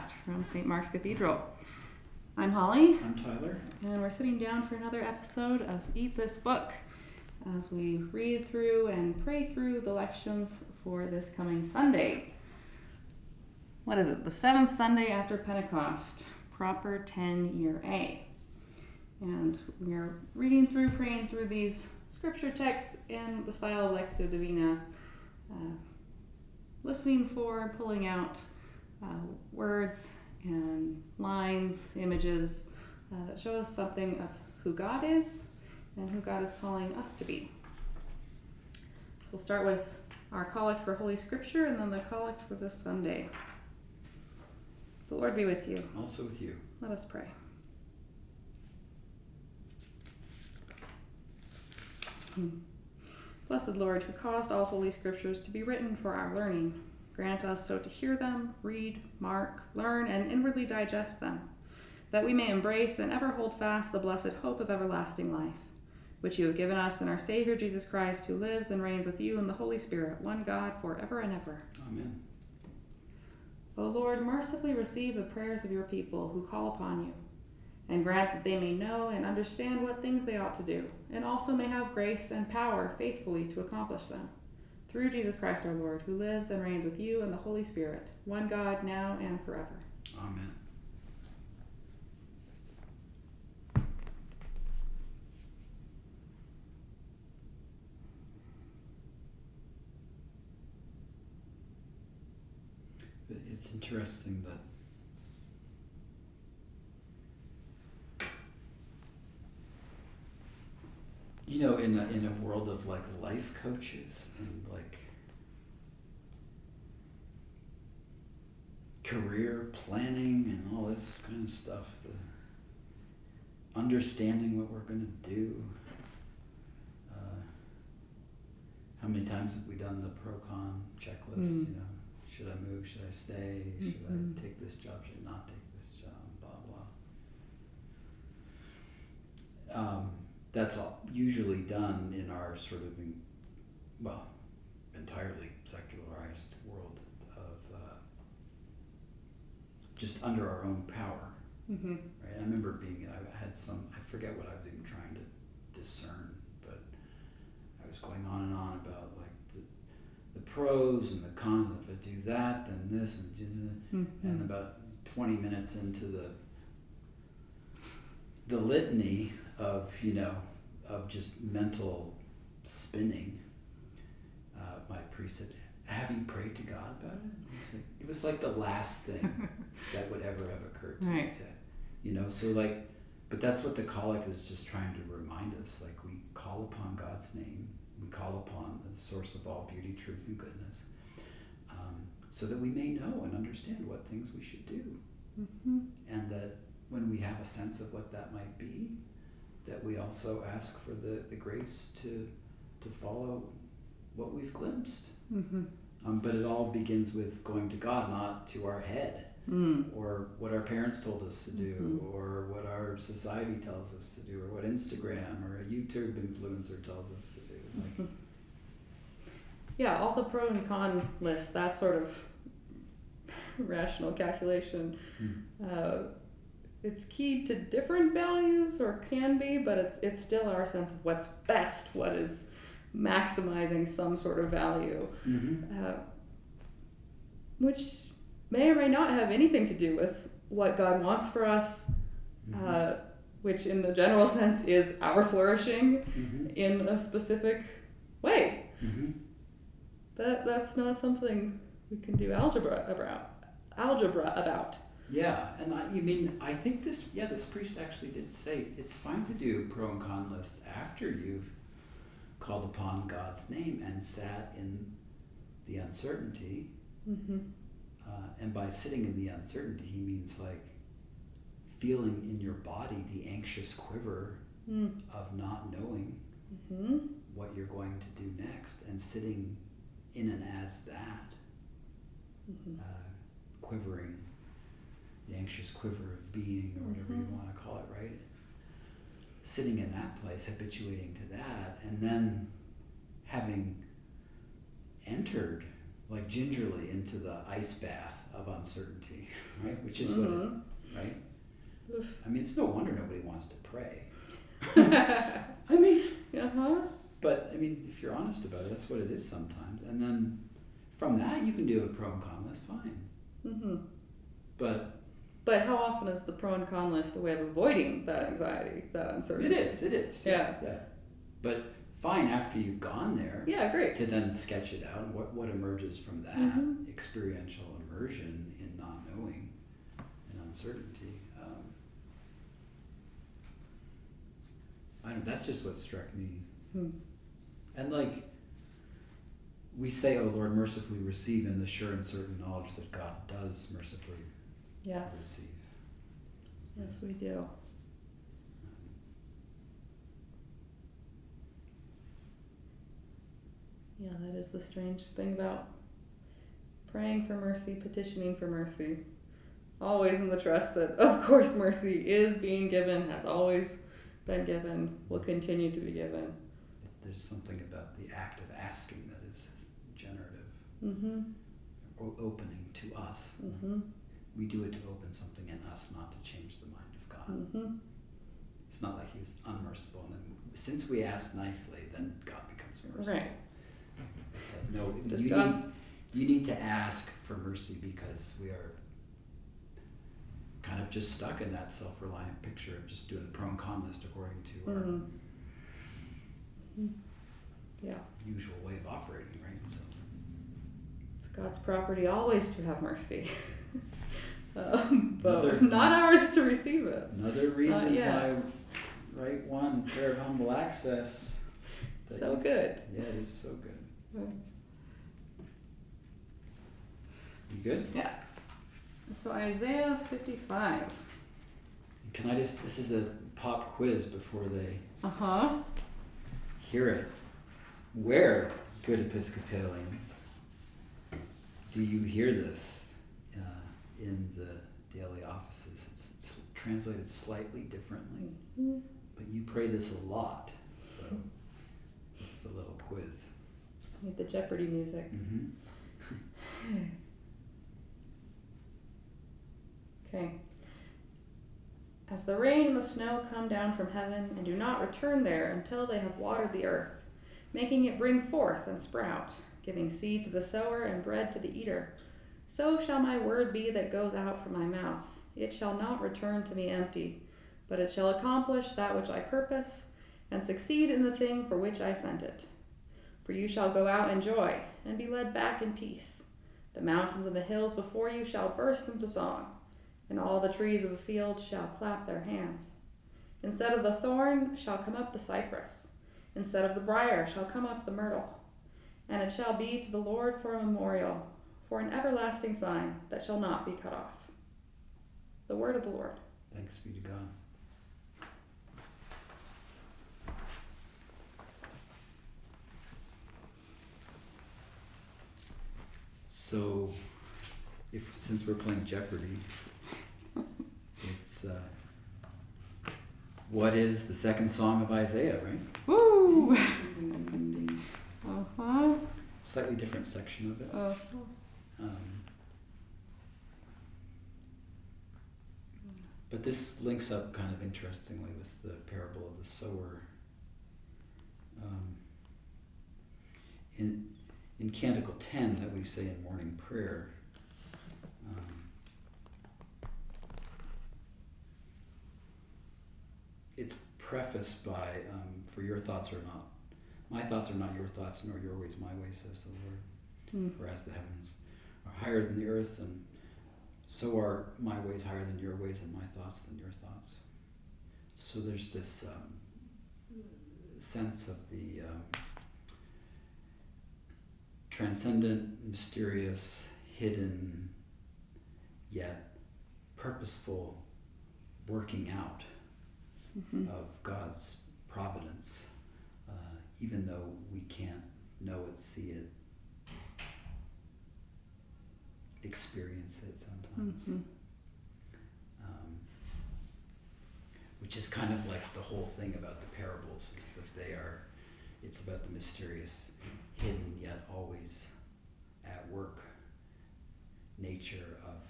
podcast from St. Mark's Cathedral. I'm Holly, I'm Tyler. and we're sitting down for another episode of Eat This Book as we read through and pray through the lections for this coming Sunday. What is it? The seventh Sunday after Pentecost, proper 10 year A. And we're reading through, praying through these scripture texts in the style of Lectio Divina, uh, listening for, pulling out uh, words and lines, images uh, that show us something of who God is and who God is calling us to be. So we'll start with our collect for Holy Scripture and then the collect for this Sunday. The Lord be with you. Also with you. Let us pray. Hmm. Blessed Lord, who caused all holy scriptures to be written for our learning, grant us so to hear them, read, mark, learn, and inwardly digest them, that we may embrace and ever hold fast the blessed hope of everlasting life, which you have given us in our Savior Jesus Christ, who lives and reigns with you in the Holy Spirit, one God, for ever and ever. Amen. O Lord, mercifully receive the prayers of your people who call upon you, and grant that they may know and understand what things they ought to do, and also may have grace and power faithfully to accomplish them. Through Jesus Christ our Lord, who lives and reigns with you in the Holy Spirit, one God, now and forever. Amen. It's interesting that you know in a, in a world of like life coaches and like career planning and all this kind of stuff the understanding what we're going to do uh, how many times have we done the pro con checklist Mm. you know? Should i move? Should i stay? Should Mhm. i take this job? Should I not take this job? Blah blah. Um, that's all usually done in our sort of in, well entirely secularized world of uh, just under our own power Mm-hmm. right i remember being i had some i forget what i was even trying to discern but i was going on and on about like the, the pros and the cons if i do that then this and Mm-hmm. and about 20 minutes into the the litany of you know of just mental spinning uh, my priest said have you prayed to god about it like, it was like the last thing that would ever have occurred to me to, you know so like but that's what the collect is just trying to remind us like we call upon god's name we call upon the source of all beauty truth and goodness um, so that we may know and understand what things we should do Mm-hmm. and that when we have a sense of what that might be that we also ask for the, the grace to to follow what we've glimpsed Mm-hmm. um, but it all begins with going to god not to our head Mm. or what our parents told us to do Mhm. or what our society tells us to do or what instagram or a youtube influencer tells us to do like, Mhm. Yeah, all the pro and con lists, that sort of rational calculation. hmm. Uh, it's keyed to different values, or can be, but it's it's still our sense of what's best, what is maximizing some sort of value, Mm-hmm. uh, which may or may not have anything to do with what God wants for us, Mm-hmm. uh, which in the general sense is our flourishing hmm in a specific way. That that's not something we can do algebra about. Algebra about. Yeah, and I, you mean I think this? Yeah, this priest actually did say it's fine to do pro and con lists after you've called upon God's name and sat in the uncertainty. Mm-hmm. Uh, and by sitting in the uncertainty, he means like feeling in your body the anxious quiver Mm. of not knowing Mm-hmm. what you're going to do next, and sitting in and as that, Mm-hmm. uh, quivering, the anxious quiver of being, or whatever you Mhm. want to call it, right? Sitting in that place, habituating to that, and then having entered like gingerly into the ice bath of uncertainty, right? Which is what it, Mhm. right? Oof. I mean, it's no wonder nobody wants to pray. I mean, uh-huh. but I mean, if you're honest about it, that's what it is sometimes. And then from that, you can do a pro and con. That's fine. hmm But But how often is the pro and con list a way of avoiding that anxiety, that uncertainty? It is. It is. Yeah. Yeah. But fine after you've gone there Yeah, great. to then sketch it out. and What what emerges from that Mhm. experiential immersion in not knowing and uncertainty. Um, I don't. That's just what struck me. Hmm. And like we say, "Oh Lord, mercifully receive in the sure and certain knowledge that God does mercifully Yes. receive." Yes, we do. Yeah, that is the strange thing about praying for mercy, petitioning for mercy. Always in the trust that, of course, mercy is being given, has always been given, will continue to be given. There's something about the act of asking that is generative, Mm-hmm. opening to us. Mm-hmm. We do it to open something in us, not to change the mind of God. Mm-hmm. It's not like He's unmerciful, and then since we ask nicely, then God becomes merciful. Right. It's like no, Does you God's need, you need to ask for mercy because we are kind of just stuck in that self-reliant picture of just doing the pro and con list according to our Mhm. Yeah. usual way of operating, right? So It's God's property always to have mercy. um, but Another- not ours to receive it. another reason yeah. why right one prayer of humble access. So is- good. Yeah, it's so good. Mm. You good? Yeah. So Isaiah 55. Can I just? This is a pop quiz before they Uh huh. hear it. Where, good Episcopalians, do you hear this in the daily offices? It's, it's translated slightly differently, but you pray this a lot. So it's the little quiz. Need the Jeopardy music. Mm-hmm. Okay. As the rain and the snow come down from heaven and do not return there until they have watered the earth, making it bring forth and sprout, giving seed to the sower and bread to the eater, so shall my word be that goes out from my mouth. It shall not return to me empty, but it shall accomplish that which I purpose and succeed in the thing for which I sent it. For you shall go out in joy and be led back in peace. The mountains and the hills before you shall burst into song and all the trees of the field shall clap their hands. Instead of the thorn shall come up the cypress, instead of the brier shall come up the myrtle. And it shall be to the Lord for a memorial, for an everlasting sign that shall not be cut off. The word of the Lord. Thanks be to God. So, if since we're playing Jeopardy, it's uh, what is the second song of Isaiah, right? Woo! Uh huh. Slightly different section of it. Uh Um, but this links up kind of interestingly with the parable of the sower. Um, in in Canticle ten that we say in morning prayer. Um, it's prefaced by, um, "For your thoughts are not, my thoughts are not your thoughts, nor your ways my ways," says the Lord. Mm. For as the heavens higher than the earth, and so are my ways higher than your ways, and my thoughts than your thoughts. So there's this um, sense of the um, transcendent, mysterious, hidden, yet purposeful working out Mhm. of God's providence, uh, even though we can't know it, see it, experience it sometimes. Mhm. Um, which is kind of like the whole thing about the parables is that they are, it's about the mysterious, hidden yet always at work. nature of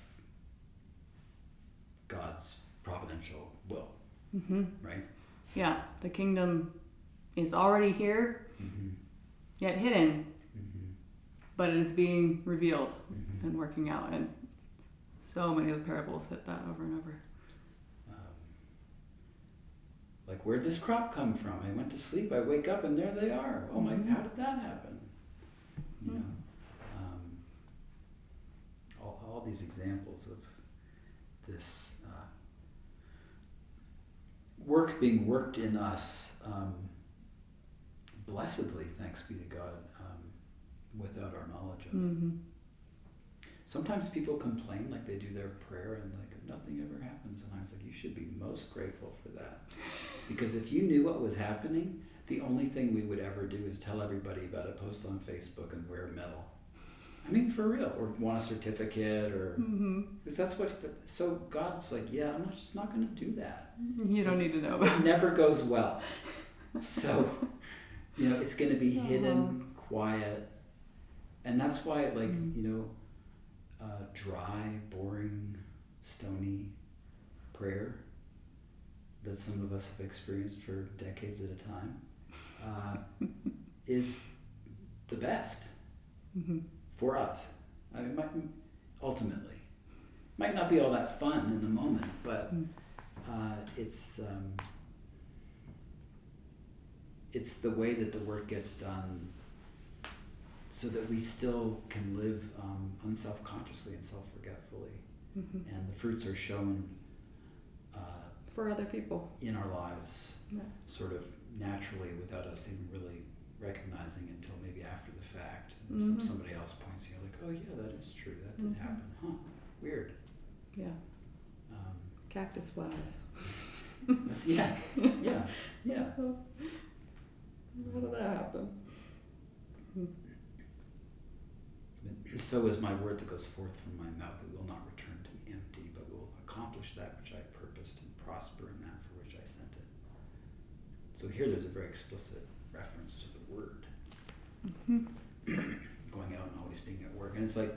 God's providential will, Mm-hmm. right? Yeah, the kingdom is already here, Mm-hmm. yet hidden, Mm-hmm. But it is being revealed Mm-hmm. and working out. And so many of the parables hit that over and over. Um, like, where'd this crop come from? I went to sleep, I wake up, and there they are. Oh my, Mhm. how did that happen? You Mhm. know, um, all, all these examples of this uh, work being worked in us, um, blessedly, thanks be to God, without our knowledge of it. Mm-hmm. Sometimes people complain like they do their prayer and like nothing ever happens, and I was like, you should be most grateful for that, because if you knew what was happening, the only thing we would ever do is tell everybody about it, post on Facebook, and wear a medal. I mean, for real, or want a certificate, or Mm-hmm. because that's what. The, so God's like, yeah, I'm not, just not going to do that. You don't need to know. It never goes well. So, you know, it's going to be hidden, quiet, and that's why, like, Mm. you know, uh, dry, boring, stony prayer that some of us have experienced for decades at a time uh, is the best Mm-hmm. for us. I mean, might, ultimately, might not be all that fun in the moment, but Mm. uh, it's um, it's the way that the work gets done, so that we still can live um, unself-consciously and self-forgetfully, Mm-hmm. and the fruits are shown uh, For other people. in our lives, Yeah. sort of naturally, without us even really recognizing until maybe after the fact. Mhm. Some, somebody else points you like, "Oh yeah, that is true. That did Mhm. happen. Huh? Weird." Yeah. Um, Cactus flowers. yeah, yeah, yeah. How did that happen? So is my word that goes forth from my mouth; it will not return to me empty, but will accomplish that which I purposed and prosper in that for which I sent it. So here, there's a very explicit reference to the word going out and always being at work, and it's like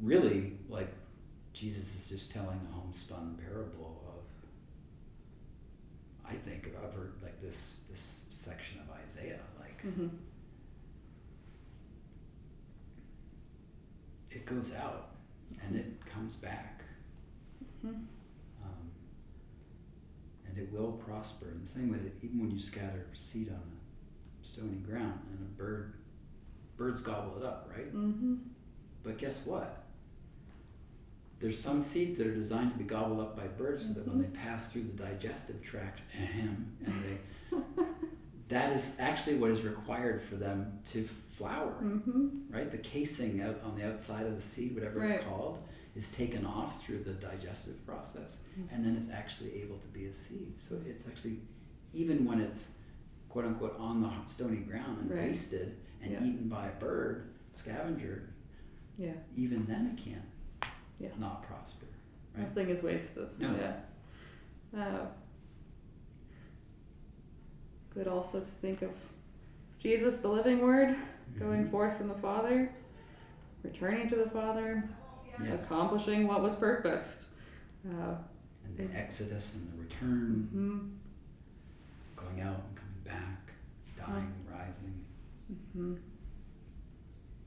really like Jesus is just telling a homespun parable of, I think, of her- like this this section of Isaiah, like. Mm-hmm. It goes out and it comes back. Mm-hmm. um, and it will prosper. In the same way that even when you scatter seed on a stony ground and a bird birds gobble it up right? Mm-hmm. but guess what? There's some seeds that are designed to be gobbled up by birds so that when they pass through the digestive tract ahem, and they that is actually what is required for them to flower Mm-hmm. right? The casing out on the outside of the seed, whatever Right. it's called, is taken off through the digestive process, and then it's actually able to be a seed. So it's actually, even when it's quote unquote on the stony ground and Right. wasted and Yeah. eaten by a bird, scavenger, Yeah. even then it can't Yeah. not prosper. Right? Nothing is wasted. No. Yeah. Uh, good also to think of Jesus, the living word, going Mhm. forth from the Father, returning to the Father, Yeah. accomplishing what was purposed. Uh, And the exodus and the return, mm-hmm. going out and coming back, dying, rising. Mm-hmm.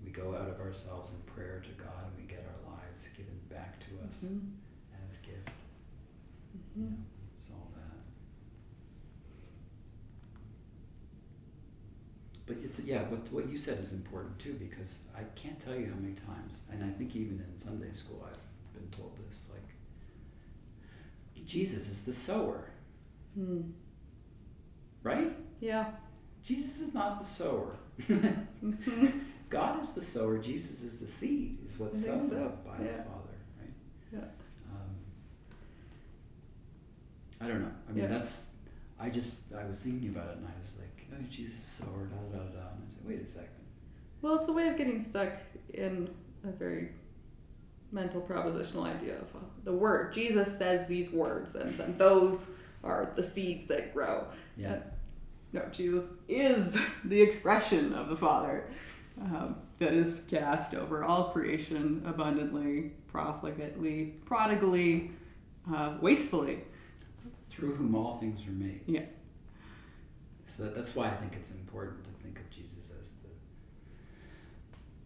We go out of ourselves in prayer to God and we get our lives given back to us Mm-hmm. as gift. You know, it's all that. But it's yeah, what what you said is important too because I can't tell you how many times, and I think even in Sunday school I've been told this like Jesus is the sower, Mm. right? Yeah. Jesus is not the sower. Mm-hmm. God is the sower. Jesus is the seed. Is what's sown so, by yeah. the Father, right? Yeah. Um, I don't know. I mean, Yeah. that's. I just I was thinking about it and I was like, oh, Jesus sower, da da da da, and I said, wait a second. Well, it's a way of getting stuck in a very mental propositional idea of uh, the word. Jesus says these words, and then those are the seeds that grow. Yeah. No, Jesus is the expression of the Father. Um, that is cast over all creation abundantly, profligately, prodigally, uh, wastefully. Through whom all things are made. Yeah. So that, that's why I think it's important to think of Jesus as the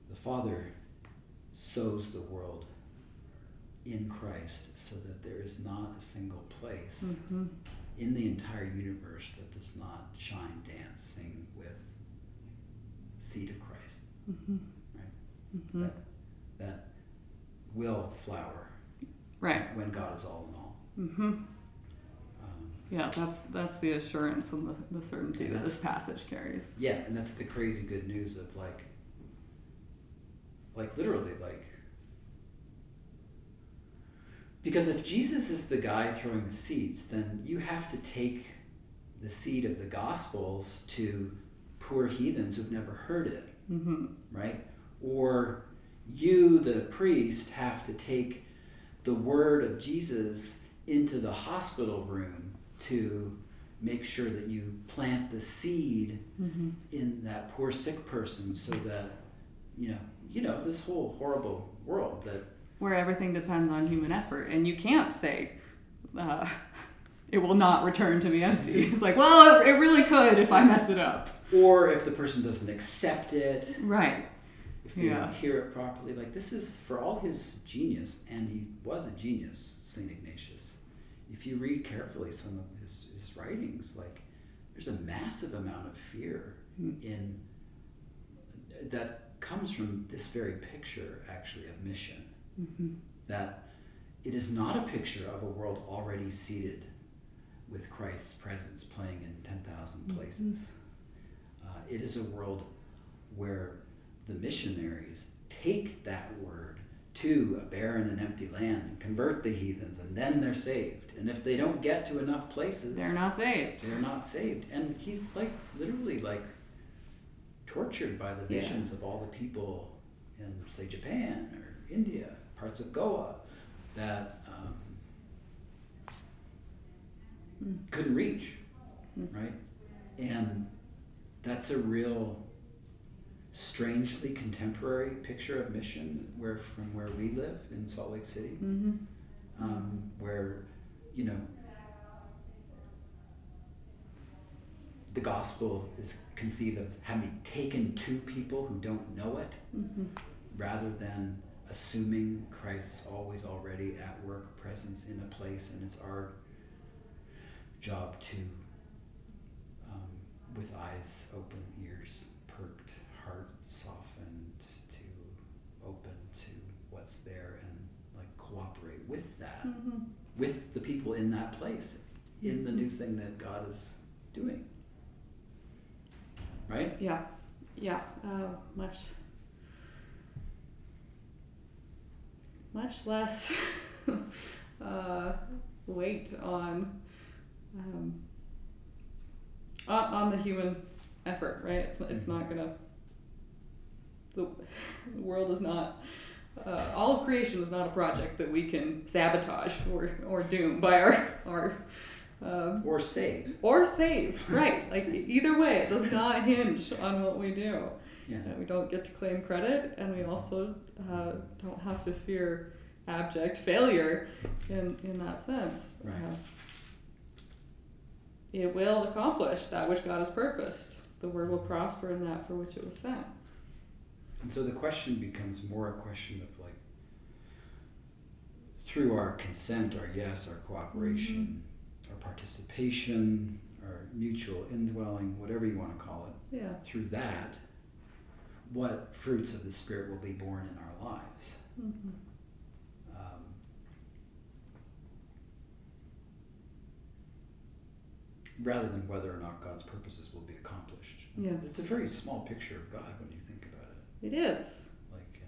the Father sows the world in Christ so that there is not a single place Mm-hmm. in the entire universe that does not shine, dance, sing with seed of Christ. Mm-hmm. Right. Mm-hmm. That that will flower Right. when God is all in all. Yeah, that's that's the assurance and the, the certainty And that this passage carries. yeah, and that's the crazy good news of like, like literally like. Because if Jesus is the guy throwing the seeds, then you have to take the seed of the Gospels to poor heathens who've never heard it. Mm-hmm. right? Or you, the priest, have to take the word of Jesus into the hospital room to make sure that you plant the seed Mm-hmm. in that poor sick person so that you know you know this whole horrible world that Where everything depends on human effort, and you can't say. Uh, it will not return to me empty. It's like, well, it, really could if I mess it up. or if the person doesn't accept it Right. if they Yeah. don't hear it properly like this is for all his genius and he was a genius saint ignatius if you read carefully some of his, his writings like there's a massive amount of fear Hmm. in that comes from this very picture actually of mission Mm-hmm. that it is not a picture of a world already seated with christ's presence playing in 10000 Mhm. places uh, it is a world where the missionaries take that word to a barren and empty land and convert the heathens and then they're saved and if they don't get to enough places They're not saved. they're not saved and he's like literally like tortured by the Yeah. visions of all the people in say japan or india parts of goa that um, Mm. couldn't reach Mm. right and that's a real strangely contemporary picture of mission where from where we live in salt lake city Mm-hmm. um, where you know the gospel is conceived of having taken to people who don't know it Mm-hmm. rather than assuming Christ's always already at work presence in a place and it's our job to um, with eyes open ears perked heart softened to open to what's there and like cooperate with that Mm-hmm. with the people in that place in the new thing that God is doing. Right? Yeah, yeah. Uh, much, much less uh, weight on, um, on on the human effort. Right? It's it's not gonna. The, the world is not. Uh, all of creation is not a project that we can sabotage or, or doom by our our um, Or save. or save. Right. Like either way, it does not hinge on what we do. Yeah. We don't get to claim credit, and we also uh, don't have to fear abject failure in, in that sense. Right. Uh, it will accomplish that which God has purposed. The word will prosper in that for which it was sent. And so the question becomes more a question of like through our consent, our yes, our cooperation, our participation, our mutual indwelling, whatever you want to call it, Yeah. through that, what fruits of the Spirit will be born in our lives. hmm um, rather than whether or not God's purposes will be accomplished. Yeah. It's a very small picture of God when you it. Is. Like,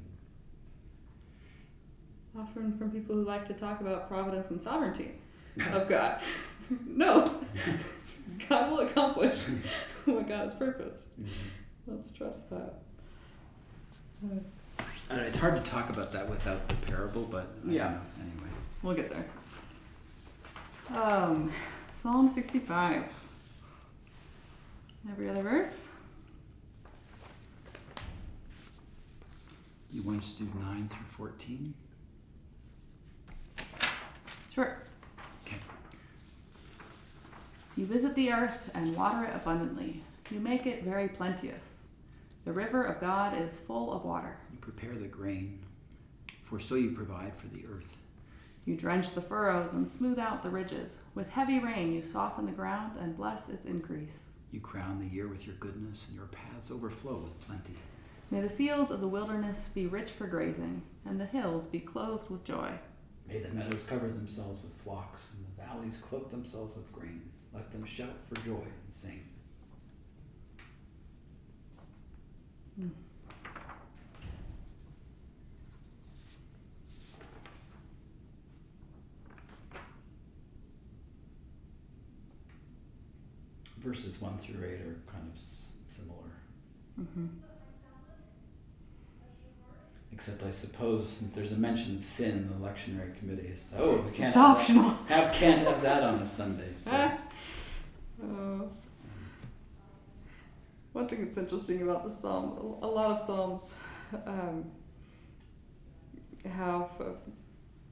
and Often from people who like to talk about providence and sovereignty of God. no. God will accomplish what God has purposed. Let's trust that. Uh, I it's hard to talk about that without the parable, but I Yeah. don't know. Anyway, We'll get there. Um, Psalm 65. Every other verse? You want us to do 9 through 14? Sure. Okay. You visit the earth and water it abundantly. You make it very plenteous. The river of God is full of water. You prepare the grain, for so you provide for the earth. You drench the furrows and smooth out the ridges. With heavy rain, you soften the ground and bless its increase. You crown the year with your goodness, and your paths overflow with plenty. May the fields of the wilderness be rich for grazing, and the hills be clothed with joy. May the meadows cover themselves with flocks, and the valleys cloak themselves with grain. Let them shout for joy and sing. Verses 1 through 8 are kind of similar. Mm-hmm. Except I suppose since there's a mention of sin, in the lectionary committee oh we can't It's have, optional. that, have can't have that on a Sunday. So Uh, one thing that's interesting about the psalm, a lot of psalms um, have a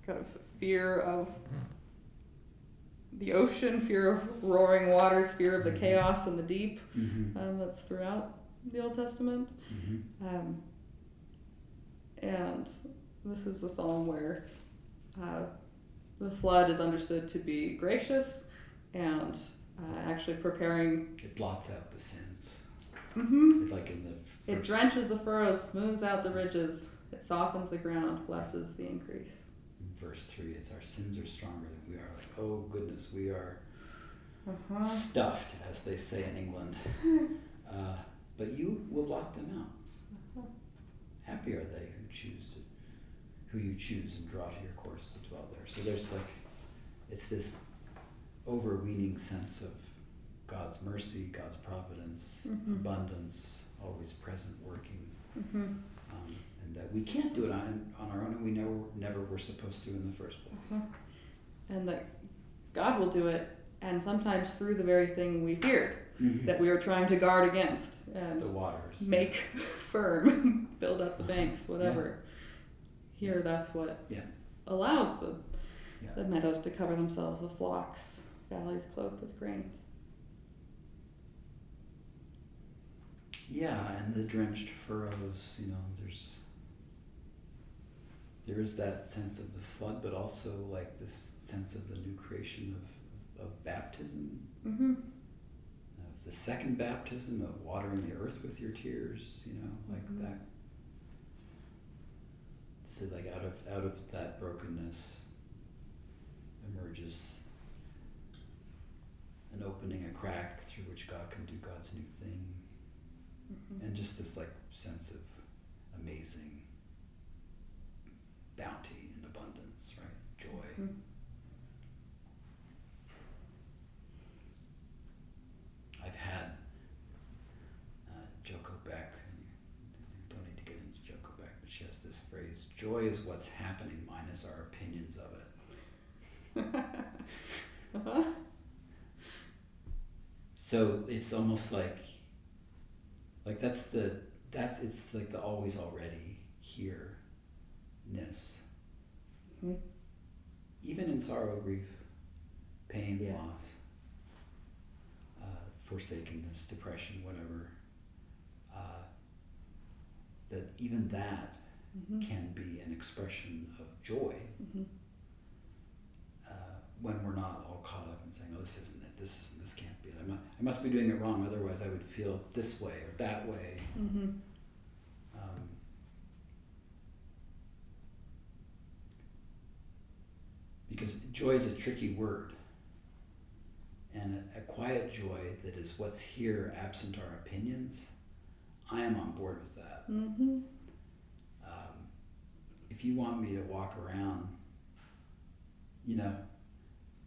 kind of fear of the ocean, fear of roaring waters, fear of the Mhm. chaos and the deep. hmm Um, that's throughout the Old Testament. hmm Um, and this is a psalm where uh, the flood is understood to be gracious and uh, actually preparing. It blots out the sins, Mm-hmm. like in the It drenches the furrows, smooths out the ridges, it softens the ground, blesses the increase. in verse three. It's our sins are stronger than we are. Like oh goodness, we are Uh-huh. stuffed, as they say in England. Uh, but you will blot them out. Uh-huh. Happy are they choose to, who you choose and draw to your course to dwell there. So there's like, it's this overweening sense of God's mercy, God's providence, Mhm. abundance, always present working, Mm-hmm. um, and that we can't do it on, on our own, and we never never were supposed to in the first place. Uh-huh. And that God will do it, and sometimes through the very thing we feared Mhm. that we were trying to guard against and the waters. make firm, build up the banks, whatever. Here, that's what Yeah. allows the, Yeah. the meadows to cover themselves with flocks, valleys cloaked with grains. Yeah, and the drenched furrows, you know, there's there is that sense of the flood, but also like this sense of the new creation of, of baptism, Mm-hmm. The second baptism, of watering the earth with your tears, you know, like Mhm. that. So like out of out of that brokenness emerges an opening, a crack through which God can do God's new thing Mm-hmm. and just this like sense of amazing bounty and abundance, right? Joy. Mhm. I've had uh, Joko Beck. You don't need to get into Joko Beck, but she has this phrase: "Joy is what's happening minus our opinions of it." Uh-huh. So it's almost like, like that's the that's it's like the always already here ness. Mhm. Even in sorrow, grief, pain, Yeah. loss, uh, forsakenness, depression, whatever. Uh, that even that Mhm. can be an expression of joy Mhm. uh, when we're not all caught up in saying, "Oh, this isn't it. This isn't. This can't be it. I must, I must be doing it wrong. Otherwise, I would feel this way or that way." Mhm. Um, because joy is a tricky word, and a, a quiet joy that is what's here, absent our opinions. I am on board with that. Mhm. If you want me to walk around, you know,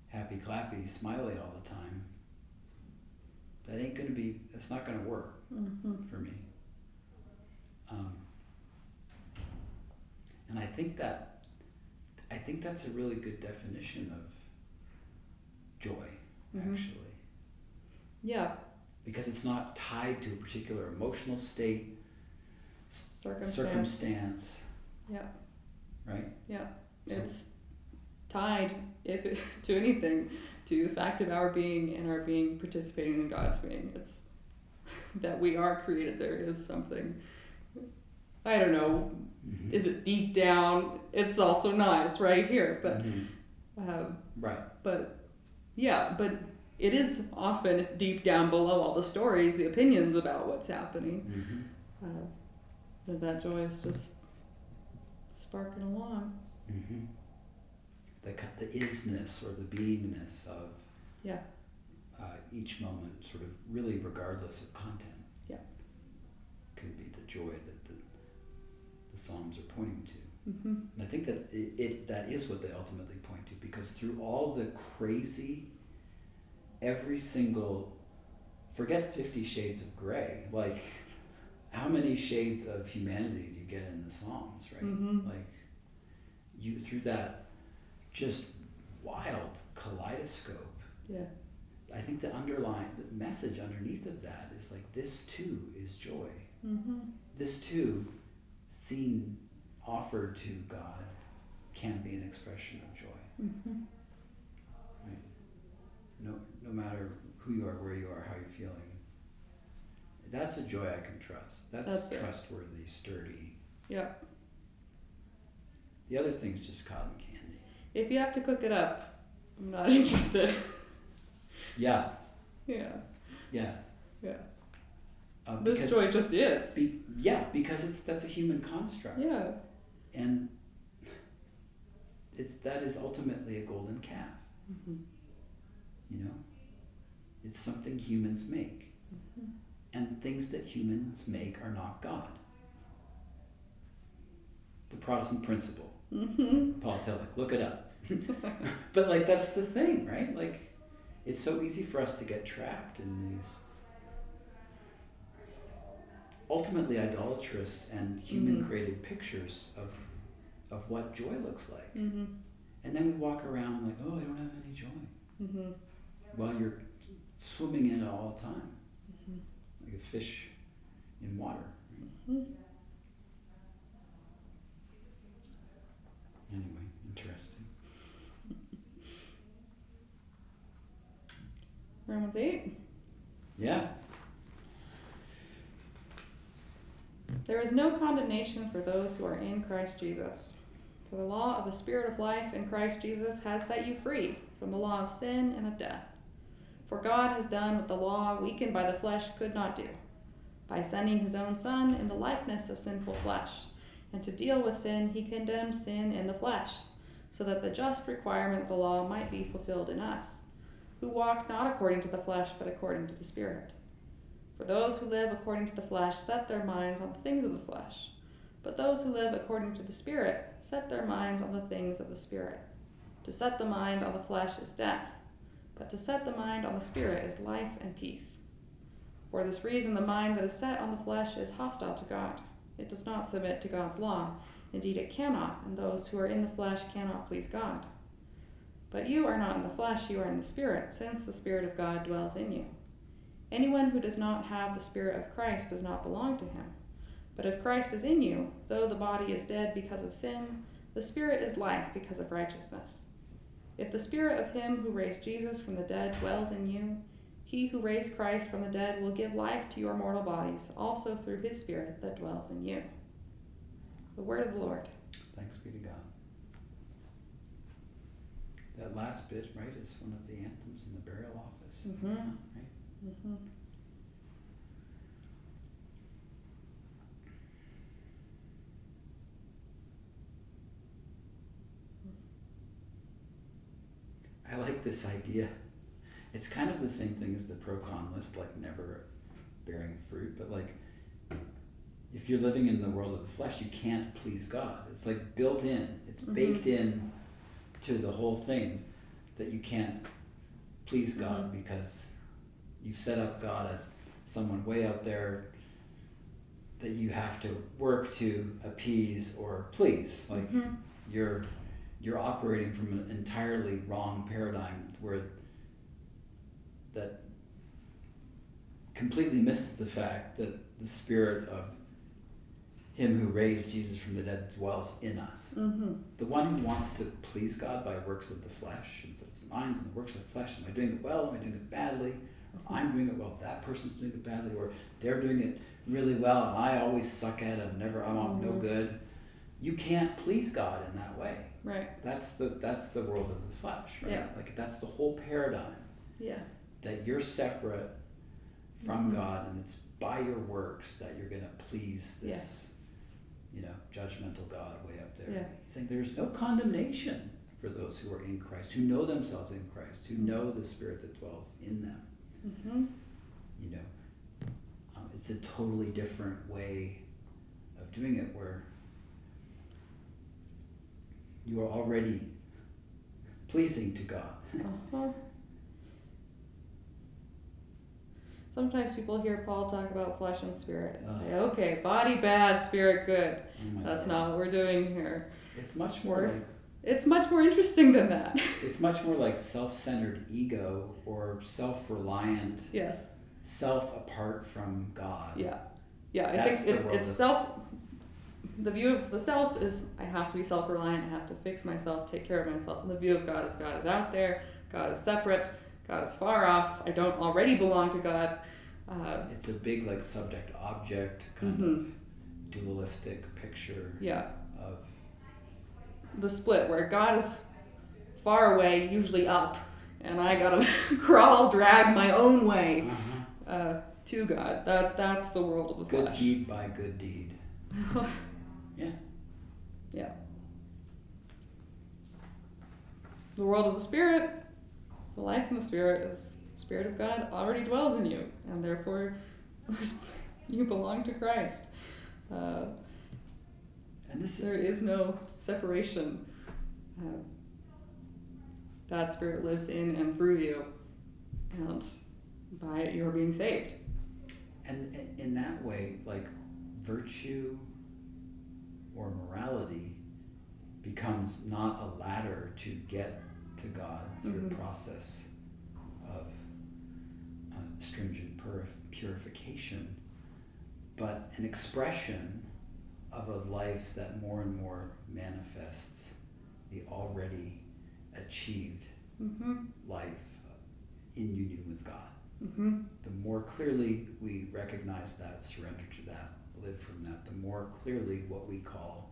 happy clappy, smiley all the time, that ain't gonna be. That's not gonna work Mhm. for me. Um, and I think that I think that's a really good definition of joy, Mhm. actually, Yeah. because it's not tied to a particular emotional state, circumstance. circumstance. Yeah. Right? Yeah. So- It's tied, if it, to anything, to the fact of our being and our being participating in God's being. It's that we are created. There is something. I don't know. Mhm. Is it deep down? It's also not. It's right here. But Mhm. um, Right. but yeah, but it is often deep down below all the stories, the opinions about what's happening. hmm Uh, that that joy is just sparking along. Mm-hmm. The, the isness or the beingness of Yeah. uh, each moment, sort of really regardless of content. Yeah. Can be the joy that the, the Psalms are pointing to. Mm-hmm. And I think that it, it that is what they ultimately point to because through all the crazy, every single, forget Fifty Shades of Grey, like how many shades of humanity do you get in the Psalms, right? Mhm. Like you through that just wild kaleidoscope. Yeah. I think the underlying the message underneath of that is like this too is joy Mm-hmm. this too, seen offered to God, can be an expression of joy. Mm-hmm. Right? No, no matter who you are, where you are, how you're feeling. That's a joy I can trust. That's, That's it. trustworthy, sturdy. Yeah. The other thing's just cotton candy. If you have to cook it up, I'm not interested. Yeah, yeah. yeah. Yeah. Uh, This joy just is. Be, yeah, because it's that's a human construct, yeah. and it's that is ultimately a golden calf. Mm-hmm. You know, it's something humans make. Mm-hmm. And things that humans make are not God. The Protestant principle. Mm-hmm. Paul Tillich, look it up. but like that's the thing, right? Like it's so easy for us to get trapped in these ultimately idolatrous and human created pictures of of what joy looks like. Mm-hmm. And then we walk around like, oh, I don't have any joy. Mm-hmm. While you're swimming in it all the time. Mhm. like a fish in water. right? Anyway, interesting. Romans 8. Yeah. There is no condemnation for those who are in Christ Jesus. For the law of the Spirit of life in Christ Jesus has set you free from the law of sin and of death. For God has done what the law, weakened by the flesh, could not do, by sending his own Son in the likeness of sinful flesh. And to deal with sin, he condemned sin in the flesh, so that the just requirement of the law might be fulfilled in us, who walk not according to the flesh, but according to the Spirit. For those who live according to the flesh set their minds on the things of the flesh, but those who live according to the Spirit set their minds on the things of the Spirit. To set the mind on the flesh is death, but to set the mind on the Spirit is life and peace. For this reason, the mind that is set on the flesh is hostile to God. It does not submit to God's law. Indeed, it cannot, and those who are in the flesh cannot please God. But you are not in the flesh, you are in the Spirit, since the Spirit of God dwells in you. Anyone who does not have the Spirit of Christ does not belong to him. But if Christ is in you, though the body is dead because of sin, the Spirit is life because of righteousness. If the Spirit of him who raised Jesus from the dead dwells in you, he who raised Christ from the dead will give life to your mortal bodies, also through his Spirit that dwells in you. The word of the Lord. Thanks be to God. That last bit, right, is one of the anthems in the burial office. Mm-hmm. Right? Mm-hmm. I like this idea. It's kind of the same thing as the pro con list, like never bearing fruit, but like if you're living in the world of the flesh, you can't please God. It's like built in, it's Mhm. baked in to the whole thing that you can't please God Mhm. because you've set up God as someone way out there that you have to work to appease or please. Like Mhm. you're you're operating from an entirely wrong paradigm where that completely misses the fact that the spirit of him who raised Jesus from the dead dwells in us. Mm-hmm. The one who wants to please God by works of the flesh and sets minds on the works of the flesh. Am I doing it well? Am I doing it badly? Or I'm doing it well. That person's doing it badly, or they're doing it really well, and I always suck at it. I'm never. I'm mm-hmm. no good. You can't please God in that way. Right. That's the that's the world of the flesh, right? Yeah. Like that's the whole paradigm. Yeah. That you're separate from mm-hmm. God, and it's by your works that you're going to please this, yeah. you know, judgmental God way up there. Yeah. He's saying there's no condemnation for those who are in Christ, who know themselves in Christ, who know the Spirit that dwells in them. Mm-hmm. You know, um, it's a totally different way of doing it where you are already pleasing to God. uh-huh. Sometimes people hear Paul talk about flesh and spirit and say, uh-huh. okay, body bad, spirit good. Oh That's God. not what we're doing here. It's much more like, It's much more interesting than that. it's much more like self centered ego or self reliant. Yes. Self apart from God. Yeah. Yeah, I That's think it's it's self the view of the self is I have to be self reliant, I have to fix myself, take care of myself. And the view of God is God is out there, God is separate, God is far off, I don't already belong to God. Uh, it's a big like subject object kind mm-hmm. of dualistic picture yeah. of the split where God is far away, usually up, and I gotta crawl, drag my own way uh-huh. uh, to God. That, that's the world of the good flesh. Good deed by good deed. Yeah. Yeah. The world of the Spirit, the life in the Spirit is Spirit of God already dwells in you, and therefore you belong to Christ. Uh, and this there is no separation. Uh, that Spirit lives in and through you, and by it you are being saved. And in that way, like virtue or morality becomes not a ladder to get to God through mm-hmm. a process of uh, stringent purif- purification, but an expression of a life that more and more manifests the already achieved mm-hmm. life in union with God. Mm-hmm. The more clearly we recognize that, surrender to that, live from that, the more clearly what we call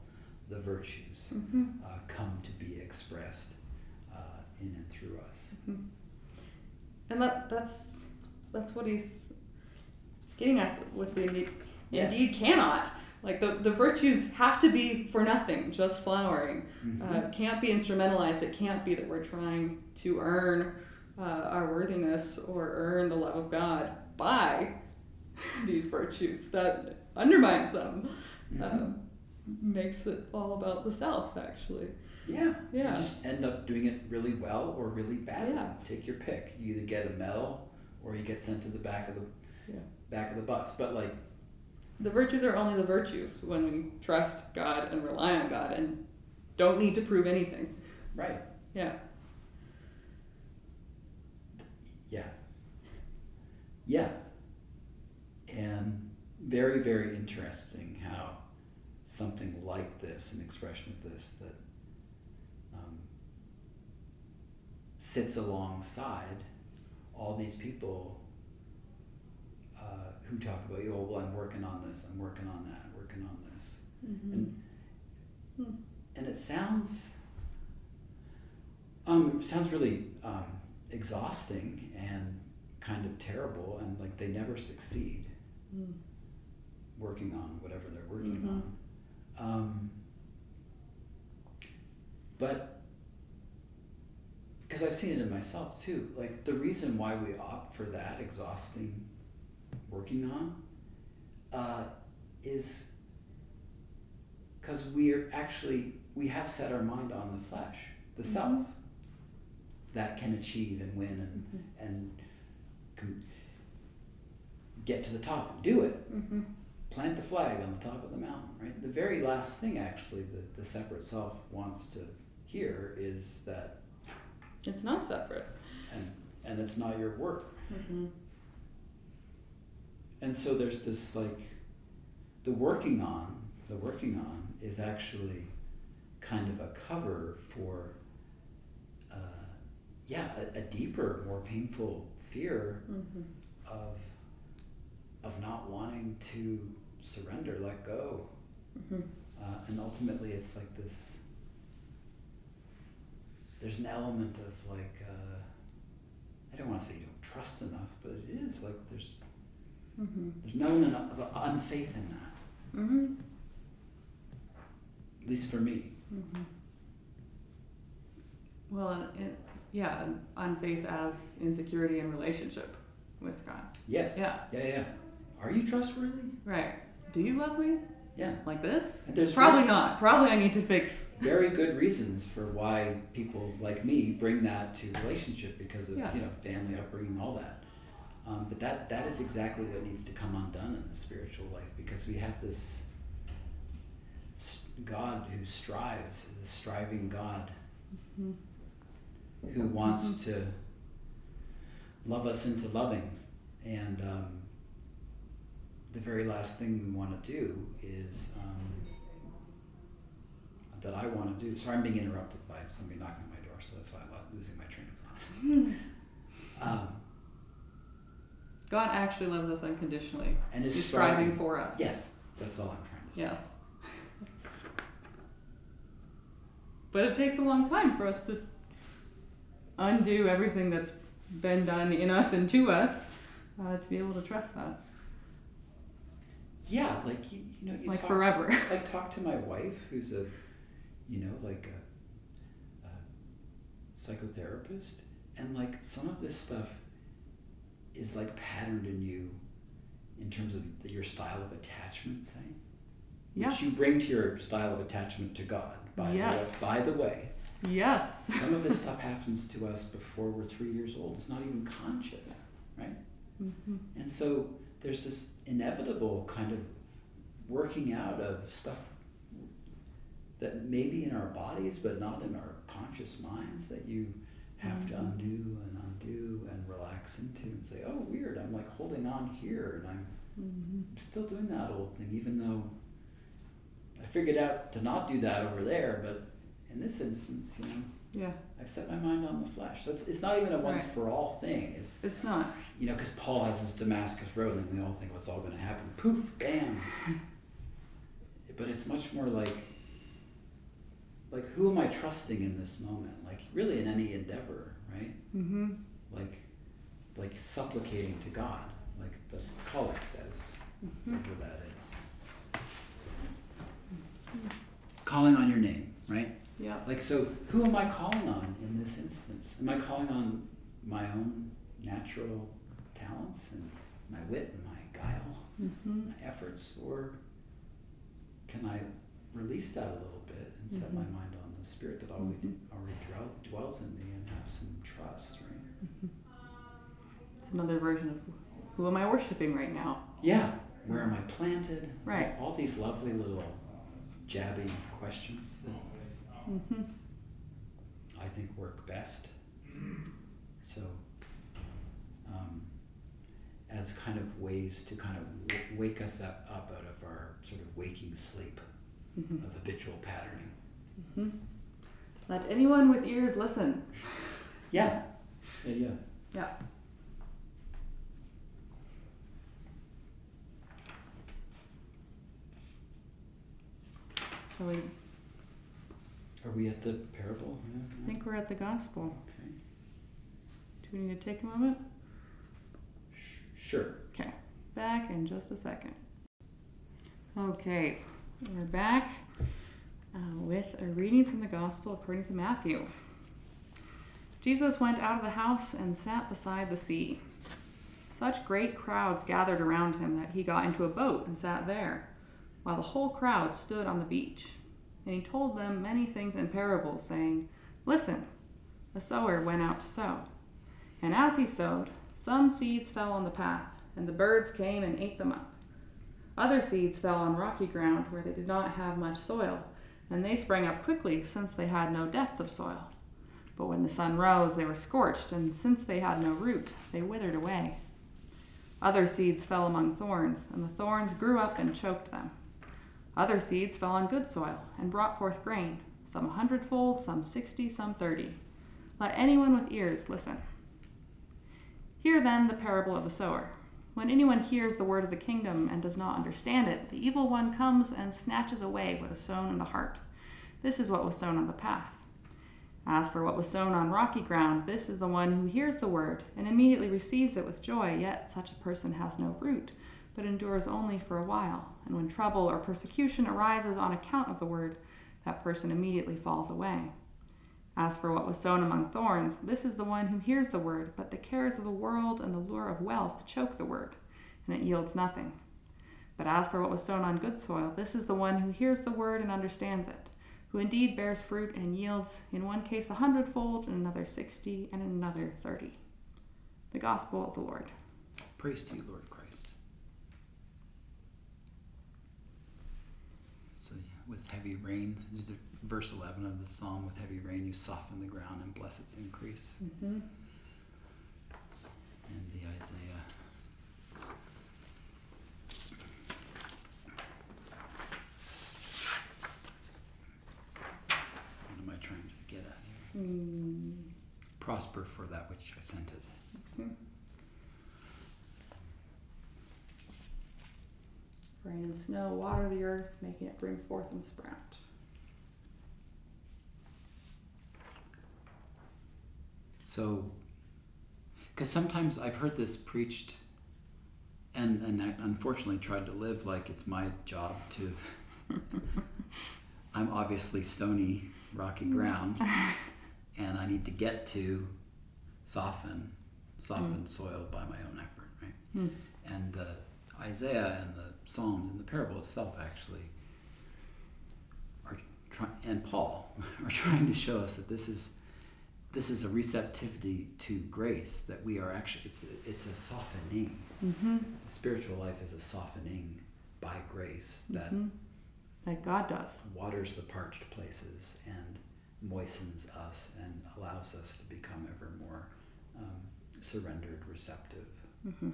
the virtues mm-hmm. uh, come to be expressed in and through us. Mm-hmm. And that that's that's what he's getting at with the indeed, yes. indeed cannot. Like the, the virtues have to be for nothing, just flowering. Mm-hmm. Uh, can't be instrumentalized. It can't be that we're trying to earn uh, our worthiness or earn the love of God by these virtues. That undermines them. Mm-hmm. Um, makes it all about the self, actually. Yeah. Yeah. You just end up doing it really well or really badly. Yeah. Take your pick. You either get a medal or you get sent to the back of the yeah. back of the bus. But like the virtues are only the virtues when we trust God and rely on God and don't need to prove anything. Right. Yeah. Yeah. Yeah. And very, very interesting how something like this, an expression of this, that um, sits alongside all these people uh, who talk about, oh, well, I'm working on this, I'm working on that, working on this. Mm-hmm. And, hmm. and it sounds, um, it sounds really um, exhausting and kind of terrible, and like they never succeed. Mm working on whatever they're working mm-hmm. on. Um, but because I've seen it in myself too, like the reason why we opt for that exhausting working on uh, is because we're actually we have set our mind on the flesh, the mm-hmm. self that can achieve and win and mm-hmm. and get to the top and do it. Mm-hmm plant the flag on the top of the mountain, right? The very last thing, actually, that the separate self wants to hear is that it's not separate, and and it's not your work. Mm-hmm. And so there's this like the working on the working on is actually kind of a cover for, uh, yeah, a, a deeper, more painful fear Mm-hmm. of of not wanting to surrender, let go, Mm-hmm. uh, and ultimately it's like this. There's an element of like uh, I don't want to say you don't trust enough, but it is like there's Mm-hmm. there's an element of unfaith in that, Mm-hmm. at least for me. Mm-hmm. Well, and it, yeah, unfaith as insecurity in relationship with God. Yes. Yeah, Yeah, yeah. Are you trustworthy? right. Do you love me Yeah. like this? There's Probably very, not. Probably I need to fix. very good reasons for why people like me bring that to relationship because of Yeah. you know family upbringing, all that. Um, but that that is exactly what needs to come undone in the spiritual life because we have this God who strives, the striving God Mhm. who wants to love us into loving. And um, the very last thing we want to do is um, that I want to do. Sorry, I'm being interrupted by somebody knocking on my door, so that's why I'm losing my train of thought. um, God actually loves us unconditionally. and is He's striving. striving for us. Yes, that's all I'm trying to say. Yes. But it takes a long time for us to undo everything that's been done in us and to us uh, to be able to trust that. Yeah, like you, you know, you Like talk forever. To, like talk to my wife, who's a, you know, like a, a psychotherapist, and like some of this stuff is like patterned in you, in terms of the, your style of attachment, say, Yeah. which you bring to your style of attachment to God. By Yes. the way, by the way, Yes. some of this stuff happens to us before we're three years old. It's not even conscious, right? hmm And so there's this inevitable kind of working out of stuff that may be in our bodies but not in our conscious minds that you have to Mhm. undo and undo and relax into and say, oh, weird, I'm like holding on here and I'm hmm still doing that old thing, even though I figured out to not do that over there, but in this instance, you know, Yeah. I've set my mind on the flesh. So it's, it's not even a once Right. for all thing. It's It's not. you know, because Paul has this Damascus road, and we all think what's all going to happen. Poof, bam. but it's much more like, like who am I trusting in this moment? Like really in any endeavor, right? hmm Like, like supplicating to God, like the collect says, hmm whatever that is. Calling on your name, right? Yeah. Like, so who am I calling on in this instance? Am I calling on my own natural talents and my wit and my guile, hmm my efforts, or can I release that a little bit and set my Mhm. mind on the spirit that already, Mhm. already dwell, dwells in me and have some trust, right? It's another version of who am I worshiping right now? Yeah. Where am I planted? Right. All these lovely little jabby questions that hmm I think work best. So, um, as kind of ways to kind of w- wake us up, up out of our sort of waking sleep hmm of habitual patterning. hmm Let anyone with ears listen. Yeah, yeah, yeah. Yeah. Shall we Are we at the parable? I think we're at the gospel. Okay. Do we need to take a moment? Sh- sure. Okay, back in just a second. Okay, we're back uh, with a reading from the Gospel according to Matthew. Jesus went out of the house and sat beside the sea. Such great crowds gathered around him that he got into a boat and sat there, while the whole crowd stood on the beach. And he told them many things in parables, saying, Listen, a sower went out to sow. And as he sowed, some seeds fell on the path, and the birds came and ate them up. Other seeds fell on rocky ground where they did not have much soil, and they sprang up quickly since they had no depth of soil. But when the sun rose, they were scorched, and since they had no root, they withered away. Other seeds fell among thorns, and the thorns grew up and choked them. Other seeds fell on good soil and brought forth grain, some a hundredfold, some sixty, some thirty. Let anyone with ears listen. Hear then the parable of the sower. When anyone hears the word of the kingdom and does not understand it, the evil one comes and snatches away what is sown in the heart. This is what was sown on the path. As for what was sown on rocky ground, this is the one who hears the word and immediately receives it with joy, yet such a person has no root, but endures only for a while. And when trouble or persecution arises on account of the word, that person immediately falls away. As for what was sown among thorns, this is the one who hears the word, but the cares of the world and the lure of wealth choke the word, and it yields nothing. But as for what was sown on good soil, this is the one who hears the word and understands it, who indeed bears fruit and yields, in one case a hundredfold, in another sixty, and in another thirty. The Gospel of the Lord. Praise to you, Lord Christ. So, yeah, with heavy rain, verse 11 of the psalm with heavy rain, you soften the ground and bless its increase. Mm-hmm. And the Isaiah. What am I trying to get at here? Mm. Prosper for that which I sent it. Mm-hmm. Rain and snow water the earth, making it bring forth and sprout. So, because sometimes I've heard this preached, and and I unfortunately tried to live like it's my job to. I'm obviously stony, rocky ground, and I need to get to soften, soften mm. soil by my own effort, right? Mm. And the Isaiah and the Psalms and the parable itself actually are trying, and Paul are trying to show us that this is this is a receptivity to grace that we are actually it's a, it's a softening mm-hmm. spiritual life is a softening by grace that mm-hmm. that god does waters the parched places and moistens us and allows us to become ever more um, surrendered receptive mm-hmm.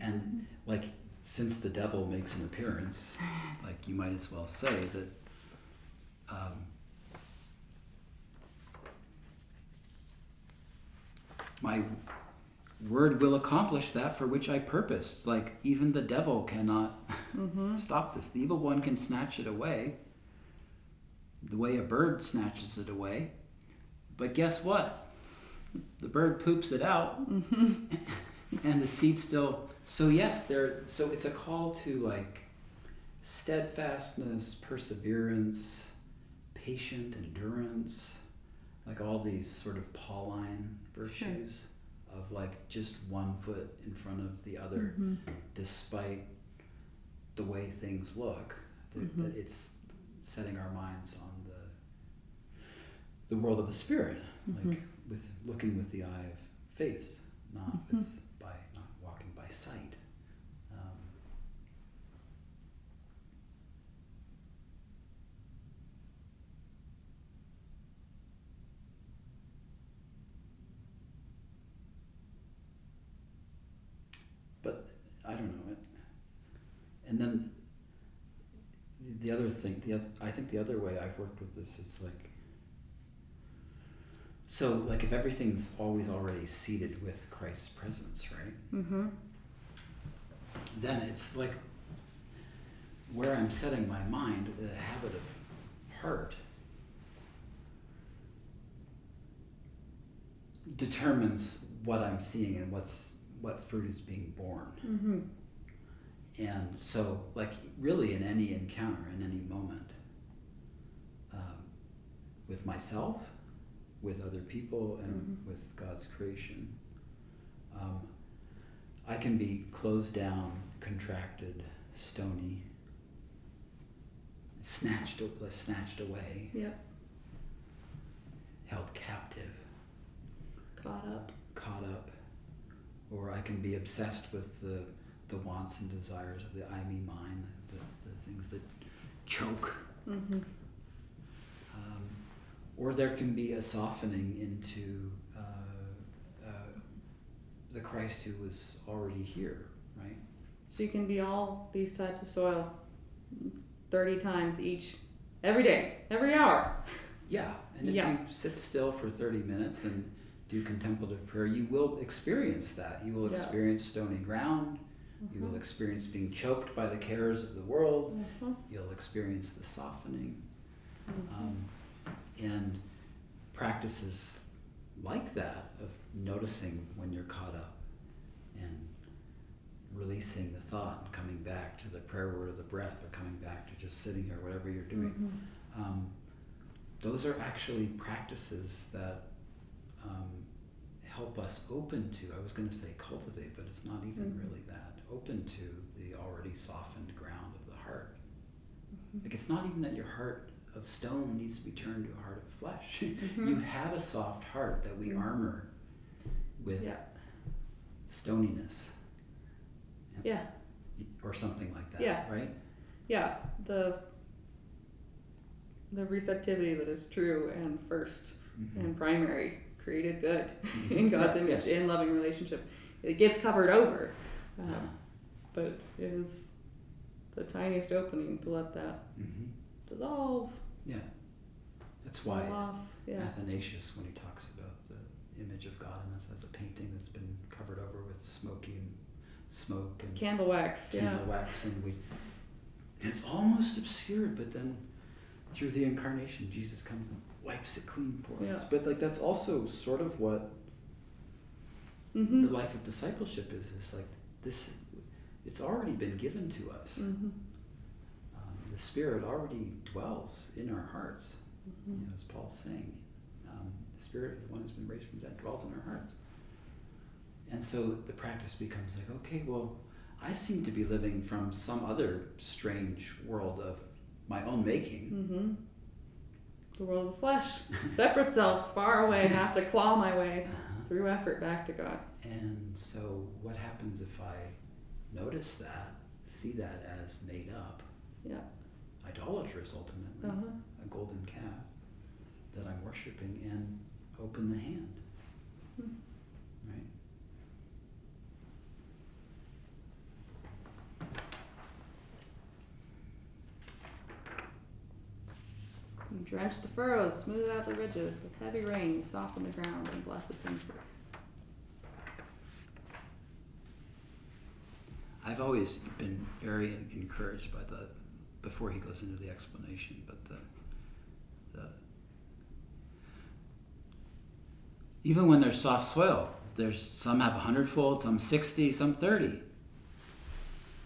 And mm-hmm. like since the devil makes an appearance like you might as well say that um, my word will accomplish that for which I purposed. Like even the devil cannot mm-hmm. stop this. The evil one can snatch it away, the way a bird snatches it away. But guess what? The bird poops it out, mm-hmm. and the seed still. So yes, there. So it's a call to like steadfastness, perseverance, patient endurance, like all these sort of Pauline virtues sure. of like just one foot in front of the other, mm-hmm. despite the way things look. Mm-hmm. that, it's setting our minds on the the world of the spirit, mm-hmm. like with looking with the eye of faith, not mm-hmm. with walking know it. and then the other thing, the other, I think the other way I've worked with this is like, so like if everything's always already seated with Christ's presence, right? Mm-hmm. Then it's like where I'm setting my mind, the habit of heart, determines what I'm seeing and what's what fruit is being borne. Mm-hmm. And so, like, really, in any encounter, in any moment, um, with myself, with other people, and mm-hmm. with God's creation, um, I can be closed down, contracted, stony, snatched, snatched away, yep. held captive, caught up, caught up, or I can be obsessed with the the wants and desires of the I me mind, the, the things that choke. Mm-hmm. Um, or there can be a softening into the Christ who was already here right? So you can be all these types of soil 30 times each, every day, every hour. Yeah, and if Yeah. you sit still for 30 minutes and do contemplative prayer, you will experience that. You will Yes. experience stony ground. You will experience being choked by the cares of the world. Mhm. You'll experience the softening. Mhm. Um, and practices like that of noticing when you're caught up and releasing the thought and coming back to the prayer word of the breath or coming back to just sitting here, or whatever you're doing. Mhm. Um, those are actually practices that um, help us open to, I was going to say cultivate, but it's not even Mhm. really that, open to the already softened ground of the heart. Mhm. Like it's not even that your heart of stone needs to be turned to a heart of flesh. Mhm. you have a soft heart that we Mhm. armor with Yeah. stoniness Yeah. or something like that, Yeah. right? Yeah. The the receptivity that is true and 1st Mhm. and primary, created good Mhm. in God's Yeah, image, yes. in loving relationship. It gets covered over, uh, Uh, but it is the tiniest opening to let that mhm. dissolve, Yeah. That's why. Yeah. Athanasius, when he talks about the image of God in us as a painting that's been covered over with smoky and smoke and Candle wax. candle Yeah. wax, and we, and it's almost obscured, but then through the incarnation, Jesus comes and wipes it clean for us. But like that's also sort of what Mm-hmm. the life of discipleship is. It's like this, it's already been given to us. Mm-hmm. The Spirit already dwells in our hearts. Mm-hmm. You know, as Paul's saying, um, the Spirit of the one who's been raised from dead dwells in our hearts. And so the practice becomes like, okay, well, I seem to be living from some other strange world of my own making. Mm-hmm. The world of the flesh, separate self, far away, I have to claw my way Uh-huh. through effort back to God. And so, what happens if I notice that, see that as made up, Yeah. Idolatrous ultimately, Uh-huh. a golden calf that I'm worshiping, and open the hand? Hmm. Right? You drench the furrows, smooth out the ridges. With heavy rain, you soften the ground and bless its increase. I've always been very encouraged by the, before he goes into the explanation, but the, the, even when there's soft soil, there's some have a hundredfold, some sixty, some 30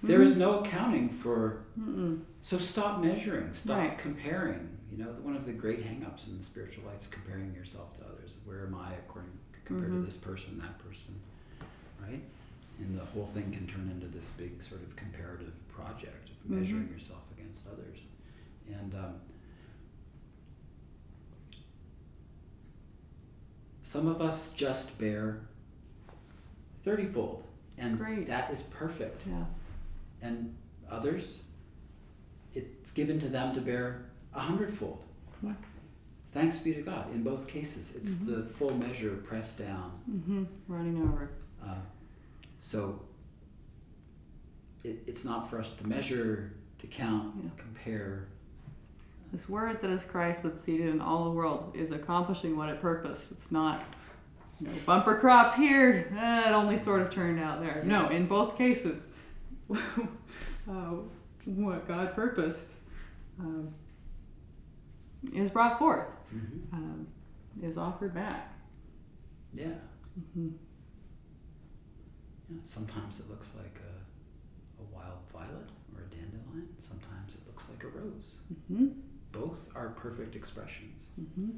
There is no accounting for. Mm-mm. So stop measuring. Stop Right. comparing. You know, one of the great hang-ups in the spiritual life is comparing yourself to others. Where am I according compared Mhm. to this person, that person, right? And the whole thing can turn into this big sort of comparative project of Mhm. measuring yourself against others. And um, some of us just bear thirtyfold, and Great. that is perfect Yeah. and others, it's given to them to bear a hundredfold. Yeah. Thanks be to God in both cases. It's Mhm. the full measure pressed down. Mm-hmm. Running over. Uh, so it, it's not for us to measure, to count, Yeah. compare. This word that is Christ that's seated in all the world is accomplishing what it purposed. It's not, you know, bumper crop here. eh, it only sort of turned out there. No, in both cases, uh, what God purposed um, is brought forth, Mm-hmm. um, is offered back. Yeah. Mm-hmm. yeah. Sometimes it looks like a, a wild violet or a dandelion. Sometimes it looks like a rose. Mm-hmm. Both are perfect expressions. Mm-hmm.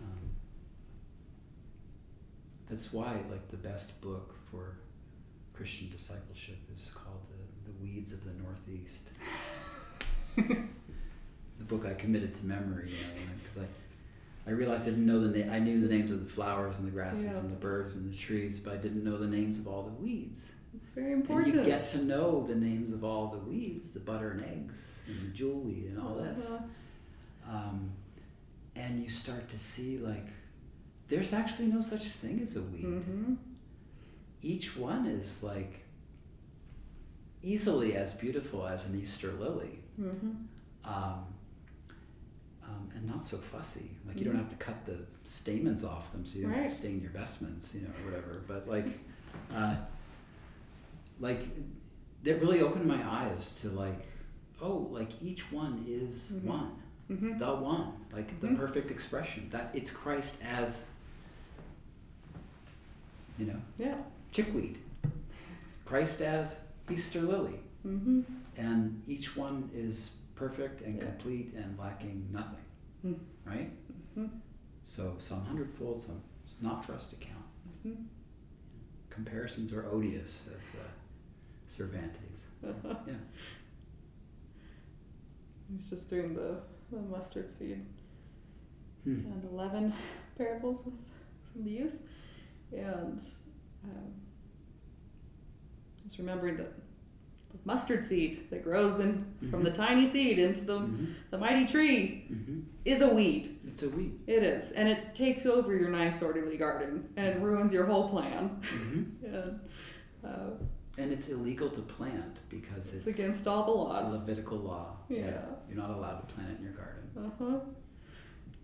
Um, that's why, like, the best book for Christian discipleship is called The, the Weeds of the Northeast. it's a book I committed to memory, you know, because I, I realized I didn't know the na- I knew the names of the flowers and the grasses Yeah. and the birds and the trees, but I didn't know the names of all the weeds. It's very important. And you get to know the names of all the weeds, the butter and eggs, and the jewelweed and all this Uh-huh. um, and you start to see like there's actually no such thing as a weed Mhm. each one is like easily as beautiful as an Easter lily, Mm-hmm. um, um, and not so fussy. Like you don't have to cut the stamens off them so you don't Mm-hmm. Right. stain your vestments, you know, or whatever. But like, uh, like that really opened my eyes to like, oh, like each one is Mhm. one, Mm-hmm. the one, like the Mhm. perfect expression that it's Christ as, you know, Yeah. chickweed, Christ as Easter lily, Mm-hmm. and each one is perfect and Yeah. complete and lacking nothing, Mm. right? Mm-hmm. So some hundredfold, some it's not for us to count. Mm-hmm. Comparisons are odious, as uh, Cervantes. Yeah. He's just doing the, the mustard seed Hmm. and 11 parables with some of the youth. And um, just remembering that the mustard seed that grows in from the tiny seed into the, hmm the mighty tree hmm is a weed. It's a weed. It is. And it takes over your nice, orderly garden and ruins your whole plan. hmm And uh, And it's illegal to plant because it's, it's, against all the laws. Levitical law. Yeah. You're not allowed to plant it in your garden. Uh huh.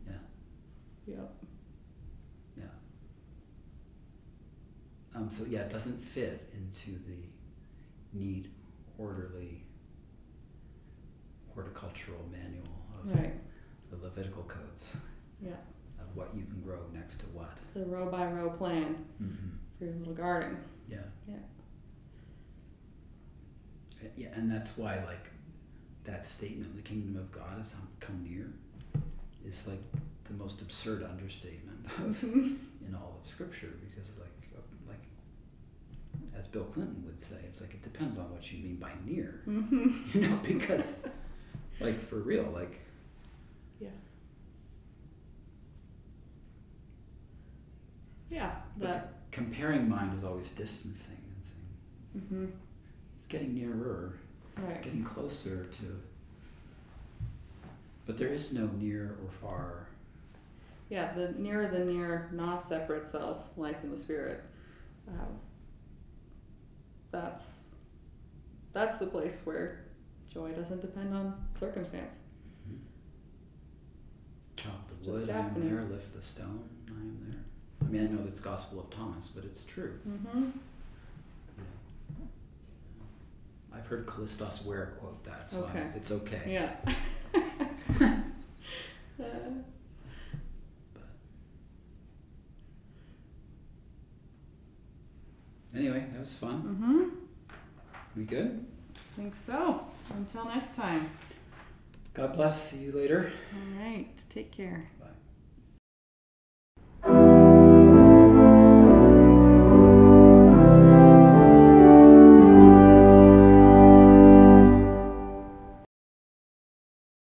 Yeah. Yep. Yeah. Um, so yeah, it doesn't fit into the neat, orderly horticultural manual of Right. the Levitical codes Yeah. of what you can grow next to what. The row by row plan Mm-hmm. for your little garden. Yeah. Yeah. Yeah, and that's why like that statement, "The kingdom of God has come near," is like the most absurd understatement in all of Scripture because like like as Bill Clinton would say, it's like it depends on what you mean by near, Mm-hmm. you know, because like for real, like Yeah. Yeah. but That. comparing mind is always distancing and saying Mm-hmm. It's getting nearer, Right. getting closer to. But there is no near or far. Yeah. The nearer the near, not separate self, life in the spirit. Um, that's that's the place where joy doesn't depend on circumstance. Chop the just wood, I am happening. there. Lift the stone, I am there. I mean, I know that's Gospel of Thomas, but it's true. Mm-hmm. You know. I've heard Kallistos Ware quote that, so Okay. I'm, it's okay. Yeah. Uh, But anyway, that was fun. mm-hmm. We good? I think so. Until next time. God bless. See you later. All right. Take care.